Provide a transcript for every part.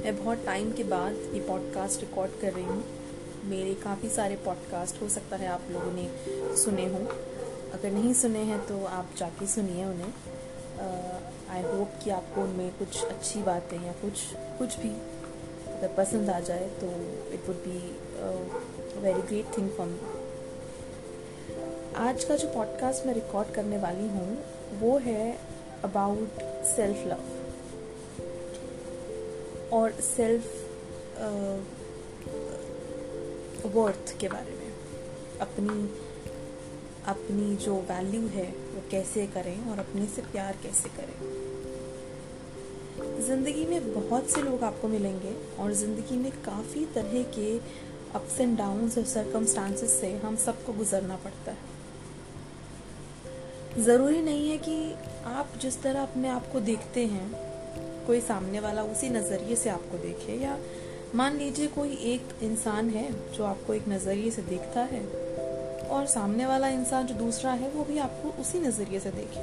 मैं बहुत टाइम के बाद ये पॉडकास्ट रिकॉर्ड कर रही हूँ। मेरे काफ़ी सारे पॉडकास्ट हो सकता है आप लोगों ने सुने हों। अगर नहीं सुने हैं तो आप जाके सुनिए उन्हें। आई होप कि आपको उनमें कुछ अच्छी बातें या कुछ कुछ भी अगर पसंद आ जाए तो it would be very great thing for me आज का जो पॉडकास्ट मैं रिकॉर्ड करने वाली हूँ वो है अबाउट सेल्फ लव और सेल्फ वर्थ uh, के बारे में। अपनी अपनी जो वैल्यू है वो कैसे करें और अपने से प्यार कैसे करें। ज़िंदगी में बहुत से लोग आपको मिलेंगे और ज़िंदगी में काफ़ी तरह के अप्स एंड डाउन्स और सरकमस्टांसेस से हम सबको गुजरना पड़ता है। ज़रूरी नहीं है कि आप जिस तरह अपने आप को देखते हैं कोई सामने वाला उसी नज़रिए से आपको देखे, या मान लीजिए कोई एक इंसान है जो आपको एक नज़रिए से देखता है, और सामने वाला इंसान जो दूसरा है, वो भी आपको उसी नज़रिए से देखे।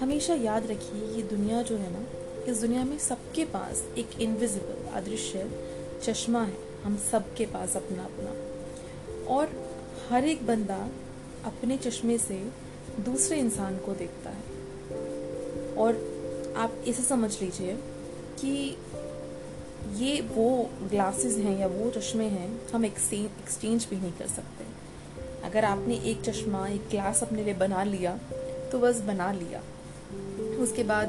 हमेशा याद रखिए, ये दुनिया जो है ना, इस दुनिया में सबके पास एक इनविजिबल अदृश्य चश्मा है। हम सबके पास अपना अपना और हर एक बंदा अपने चश्मे से दूसरे इंसान को देखता है। और आप इसे समझ लीजिए कि ये वो ग्लासेस हैं या वो चश्मे हैं, हम एक्सचेंज भी नहीं कर सकते। अगर आपने एक चश्मा, एक ग्लास अपने लिए बना लिया तो बस बना लिया। उसके बाद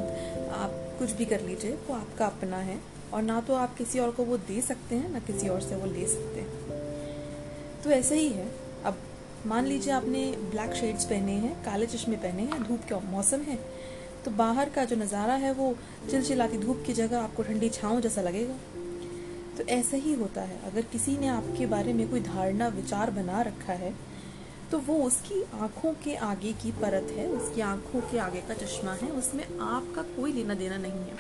आप कुछ भी कर लीजिए, वो आपका अपना है और ना तो आप किसी और को वो दे सकते हैं, ना किसी और से वो ले सकते हैं। तो ऐसे ही है। अब मान लीजिए आपने ब्लैक शेड्स पहने हैं, काले चश्मे पहने हैं, धूप का मौसम है तो बाहर का जो नज़ारा है वो चिलचिलाती धूप की जगह आपको ठंडी छाँव जैसा लगेगा। तो ऐसा ही होता है। अगर किसी ने आपके बारे में कोई धारणा, विचार बना रखा है तो वो उसकी आँखों के आगे की परत है, उसकी आँखों के आगे का चश्मा है, उसमें आपका कोई लेना देना नहीं है।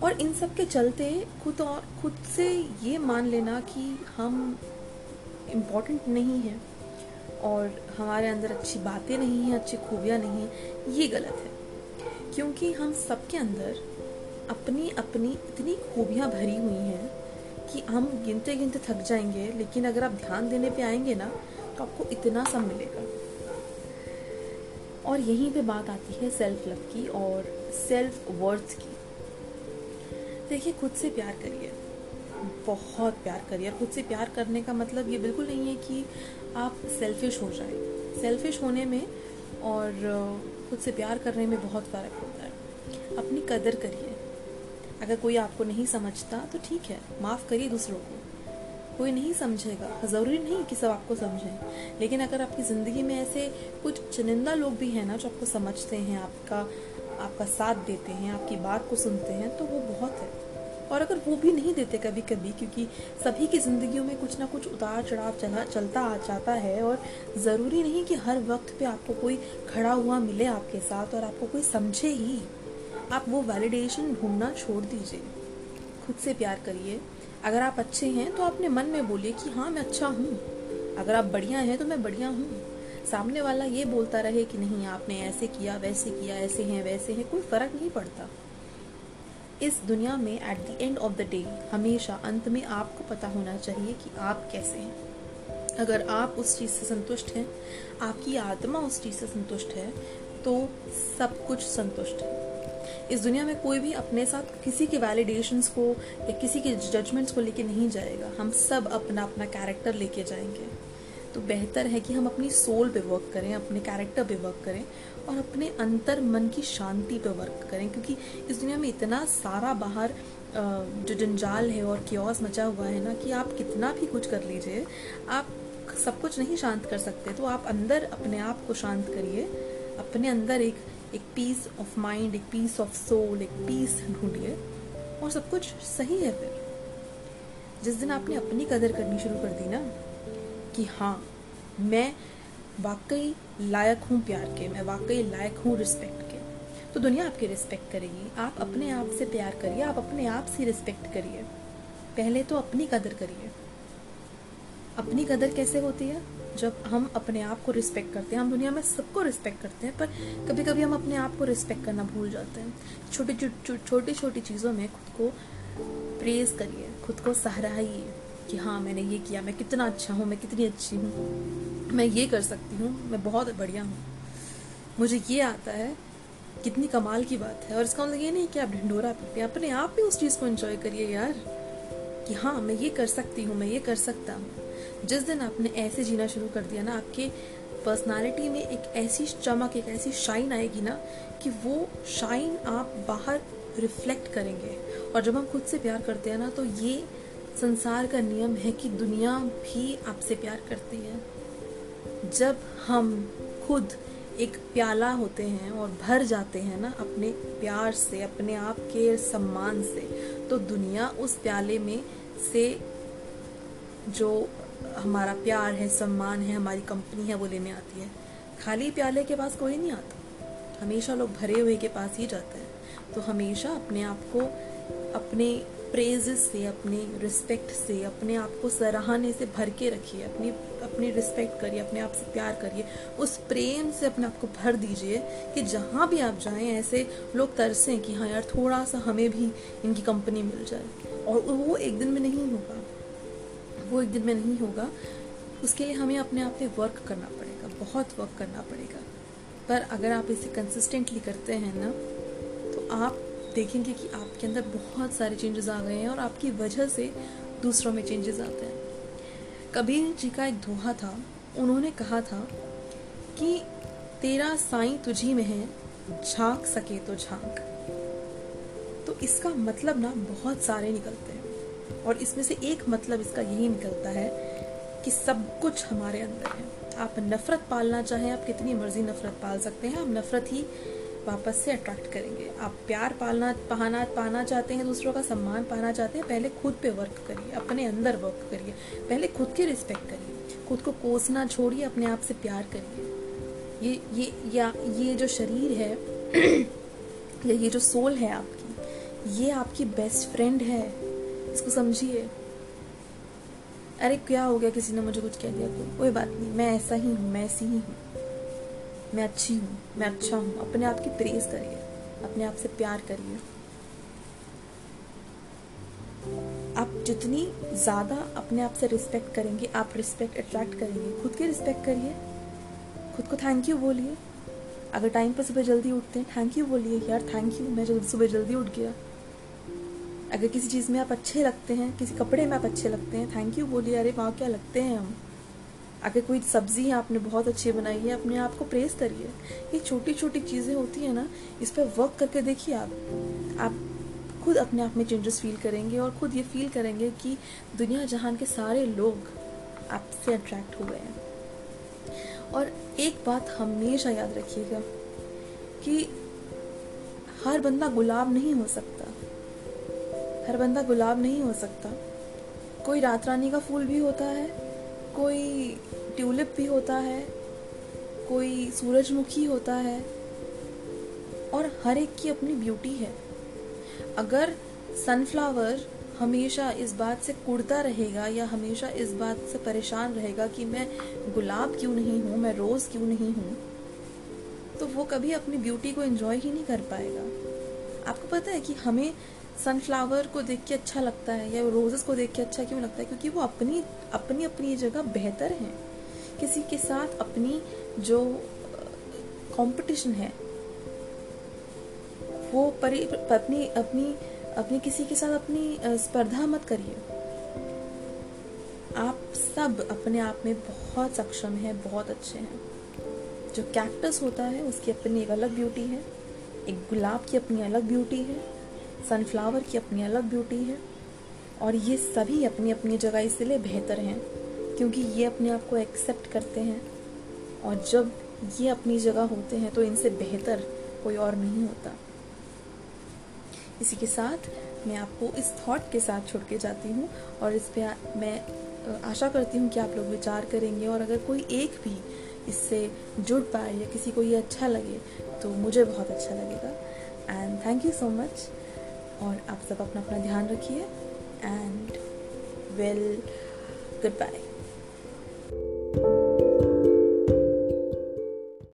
और इन सब के चलते खुद और, खुद से ये मान लेना कि हम इम्पोर्टेंट नहीं है और हमारे अंदर अच्छी बातें नहीं हैं, अच्छी खूबियाँ नहीं हैं। ये गलत है। क्योंकि हम सबके अंदर अपनी अपनी इतनी खूबियाँ भरी हुई हैं कि हम गिनते गिनते थक जाएँगे, लेकिन अगर आप ध्यान देने पे आएँगे ना तो आपको इतना सब मिलेगा। और यहीं पे बात आती है सेल्फ लव की और सेल्फ वर्थ की। देखिए, खुद से प्यार करिए। बहुत प्यार करिए। और खुद से प्यार करने का मतलब ये बिल्कुल नहीं है कि आप सेल्फिश हो जाए। सेल्फिश होने में और खुद से प्यार करने में बहुत फ़र्क होता है। अपनी कदर करिए। अगर कोई आपको नहीं समझता तो ठीक है, माफ़ करिए दूसरों को। कोई नहीं समझेगा, ज़रूरी नहीं कि सब आपको समझें। लेकिन अगर आपकी ज़िंदगी में ऐसे कुछ चुनिंदा लोग भी हैं ना, जो आपको समझते हैं, आपका आपका साथ देते हैं, आपकी बात को सुनते हैं तो वो बहुत है। और अगर वो भी नहीं देते कभी कभी क्योंकि सभी की ज़िंदगियों में कुछ ना कुछ उतार चढ़ाव चला, चलता आ जाता है और ज़रूरी नहीं कि हर वक्त पे आपको कोई खड़ा हुआ मिले आपके साथ और आपको कोई समझे ही। आप वो वैलिडेशन ढूंढना छोड़ दीजिए। खुद से प्यार करिए। अगर आप अच्छे हैं तो अपने मन में बोलिए कि हाँ मैं अच्छा हूँ। अगर आप बढ़िया हैं तो मैं बढ़िया हूँ। सामने वाला ये बोलता रहे कि नहीं, आपने ऐसे किया, वैसे किया, ऐसे हैं, वैसे हैं, कोई फ़र्क नहीं पड़ता। इस दुनिया में at the end of the day हमेशा अंत में आपको पता होना चाहिए कि आप कैसे हैं। अगर आप उस चीज़ से संतुष्ट हैं, आपकी आत्मा उस चीज़ से संतुष्ट है तो सब कुछ संतुष्ट है। इस दुनिया में कोई भी अपने साथ किसी के वैलिडेशंस को या किसी के जजमेंट्स को लेके नहीं जाएगा। हम सब अपना अपना कैरेक्टर लेके जाएँगे। तो बेहतर है कि हम अपनी सोल पे वर्क करें, अपने कैरेक्टर पे वर्क करें और अपने अंतर मन की शांति पर वर्क करें, क्योंकि इस दुनिया में इतना सारा बाहर जो जंजाल है और क्योस मचा हुआ है ना कि आप कितना भी कुछ कर लीजिए, आप सब कुछ नहीं शांत कर सकते। तो आप अंदर अपने आप को शांत करिए। अपने अंदर एक एक पीस ऑफ़ माइंड एक पीस ऑफ़ सोल एक पीस ढूंढिए और सब कुछ सही है फिर। जिस दिन आपने अपनी कदर करनी शुरू कर दी ना कि हाँ मैं वाकई लायक हूँ प्यार के, मैं वाकई लायक हूँ रिस्पेक्ट के। तो दुनिया आपकी रिस्पेक्ट करेगी। आप अपने आप से प्यार करिए, आप अपने आप से रिस्पेक्ट करिए। पहले तो अपनी कदर करिए। अपनी कदर कैसे होती है? जब हम अपने आप को रिस्पेक्ट करते हैं, हम दुनिया में सबको रिस्पेक्ट करते हैं, पर कभी कभी हम अपने आप को रिस्पेक्ट करना भूल जाते हैं। छोटी छोटी छोटी चीज़ों में खुद को प्रेज करिए, खुद को सहराइए कि हाँ मैंने ये किया, मैं कितना अच्छा हूँ, मैं कितनी अच्छी हूँ। मैं ये कर सकती हूँ, मैं बहुत बढ़िया हूँ। मुझे ये आता है, कितनी कमाल की बात है। और इसका मतलब ये नहीं कि आप ढिंडोरा पीटे अपने आप भी उस चीज़ को एंजॉय करिए यार, कि हाँ मैं ये कर सकती हूँ, मैं ये कर सकता हूँ। जिस दिन आपने ऐसे जीना शुरू कर दिया ना, आपके पर्सनालिटी में एक ऐसी चमक, एक ऐसी शाइन आएगी ना, कि वो शाइन आप बाहर रिफ्लेक्ट करेंगे। और जब हम खुद से प्यार करते हैं ना तो ये संसार का नियम है कि दुनिया भी आपसे प्यार करती है। जब हम खुद एक प्याला होते हैं और भर जाते हैं ना अपने प्यार से, अपने आप के सम्मान से तो दुनिया उस प्याले में से जो हमारा प्यार है, सम्मान है, हमारी कंपनी है, वो लेने आती है। खाली प्याले के पास कोई नहीं आता। हमेशा लोग भरे हुए के पास ही जाते हैं। तो हमेशा अपने आप को, अपने प्रेजेस से, अपने रिस्पेक्ट से, अपने आप को सराहने से भर के रखिए, अपनी अपनी रिस्पेक्ट करिए, अपने आप से प्यार करिए। उस प्रेम से अपने आप को भर दीजिए कि जहाँ भी आप जाएँ, ऐसे लोग तरसें कि हाँ यार थोड़ा सा हमें भी इनकी कंपनी मिल जाए। और वो एक दिन में नहीं होगा। वो एक दिन में नहीं होगा। उसके लिए हमें अपने आप पे वर्क करना पड़ेगा, बहुत वर्क करना पड़ेगा। पर अगर आप इसे कंसिस्टेंटली करते हैं ना तो आप देखेंगे कि आपके अंदर बहुत सारे चेंजेस आ गए हैं और आपकी वजह से दूसरों में चेंजेस आते हैं। कबीर जी का एक दोहा था, उन्होंने कहा था कि तेरा साई तुझी में है, झाँक सके तो झाँक। तो इसका मतलब ना बहुत सारे निकलते हैं और इसमें से एक मतलब इसका यही निकलता है कि सब कुछ हमारे अंदर है। आप नफरत पालना चाहें, आप कितनी मर्ज़ी नफरत पाल सकते हैं, आप नफरत ही वापस से अट्रैक्ट करेंगे। आप प्यार पालना, पाना पाना चाहते हैं, दूसरों का सम्मान पाना चाहते हैं, पहले खुद पे वर्क करिए, अपने अंदर वर्क करिए। पहले खुद की रिस्पेक्ट करिए। खुद को कोसना छोड़िए, अपने आप से प्यार करिए। ये ये, या, ये जो शरीर है, या ये जो सोल है आपकी, ये आपकी बेस्ट फ्रेंड है। इसको समझिए। अरे, क्या हो गया? किसी ने मुझे कुछ कह दिया तो? कोई बात नहीं, मैं ऐसा ही हूँ, मैं ऐसी ही हूँ। मैं अच्छी हूँ, मैं अच्छा हूँ। अपने आप की प्रेज करिए, अपने आप से प्यार करिए। आप जितनी ज़्यादा अपने आप से रिस्पेक्ट करेंगे, आप रिस्पेक्ट अट्रैक्ट करेंगे। खुद की रिस्पेक्ट करिए, खुद को थैंक यू बोलिए। अगर टाइम पर सुबह जल्दी उठते हैं थैंक यू बोलिए, यार थैंक यू मैं जब सुबह जल्दी उठ गया। अगर किसी चीज़ में आप अच्छे लगते हैं, किसी कपड़े में आप अच्छे लगते हैं थैंक यू बोलिए, अरे, वाह क्या लगते हैं हम? अगर कोई सब्ज़ी आपने बहुत अच्छी बनाई है, अपने आप को प्रेस करिए। ये छोटी छोटी चीज़ें होती हैं ना, इस पर वर्क करके देखिए आप। आप खुद अपने आप में चेंजेस फील करेंगे और खुद ये फील करेंगे कि दुनिया जहान के सारे लोग आपसे अट्रैक्ट हो गए हैं। और एक बात हमेशा याद रखिएगा कि हर बंदा गुलाब नहीं हो सकता। हर बंदा गुलाब नहीं हो सकता। कोई रात रानी का फूल भी होता है कोई ट्यूलिप भी होता है, कोई सूरजमुखी होता है, और हर एक की अपनी ब्यूटी है। अगर सनफ्लावर हमेशा इस बात से कुड़ता रहेगा या हमेशा इस बात से परेशान रहेगा कि मैं गुलाब क्यों नहीं हूँ, मैं रोज़ क्यों नहीं हूँ तो वो कभी अपनी ब्यूटी को एंजॉय ही नहीं कर पाएगा। आपको पता है कि हमें सनफ्लावर को देख के अच्छा लगता है, या रोजेस को देख के अच्छा क्यों लगता है? क्योंकि वो अपनी अपनी अपनी जगह बेहतर हैं। किसी के साथ अपनी जो कंपटीशन है, वो परि, अपनी अपनी अपनी किसी के साथ अपनी स्पर्धा मत करिए। आप सब अपने आप में बहुत सक्षम हैं, बहुत अच्छे हैं। जो कैक्टस होता है, उसकी अपनी एक अलग ब्यूटी है, एक गुलाब की अपनी अलग ब्यूटी है। सनफ्लावर की अपनी अलग ब्यूटी है और ये सभी अपनी अपनी जगह इसलिए बेहतर हैं क्योंकि ये अपने आप को एक्सेप्ट करते हैं और जब ये अपनी जगह होते हैं तो इनसे बेहतर कोई और नहीं होता। इसी के साथ मैं आपको इस थॉट के साथ छोड़ के जाती हूँ और इस पर मैं आशा करती हूँ कि आप लोग विचार करेंगे और अगर कोई एक भी इससे जुड़ पाए या किसी को ये अच्छा लगे तो मुझे बहुत अच्छा लगेगा। And thank you so much और आप सब अपना अपना ध्यान रखिए एंड वेल गुड बाय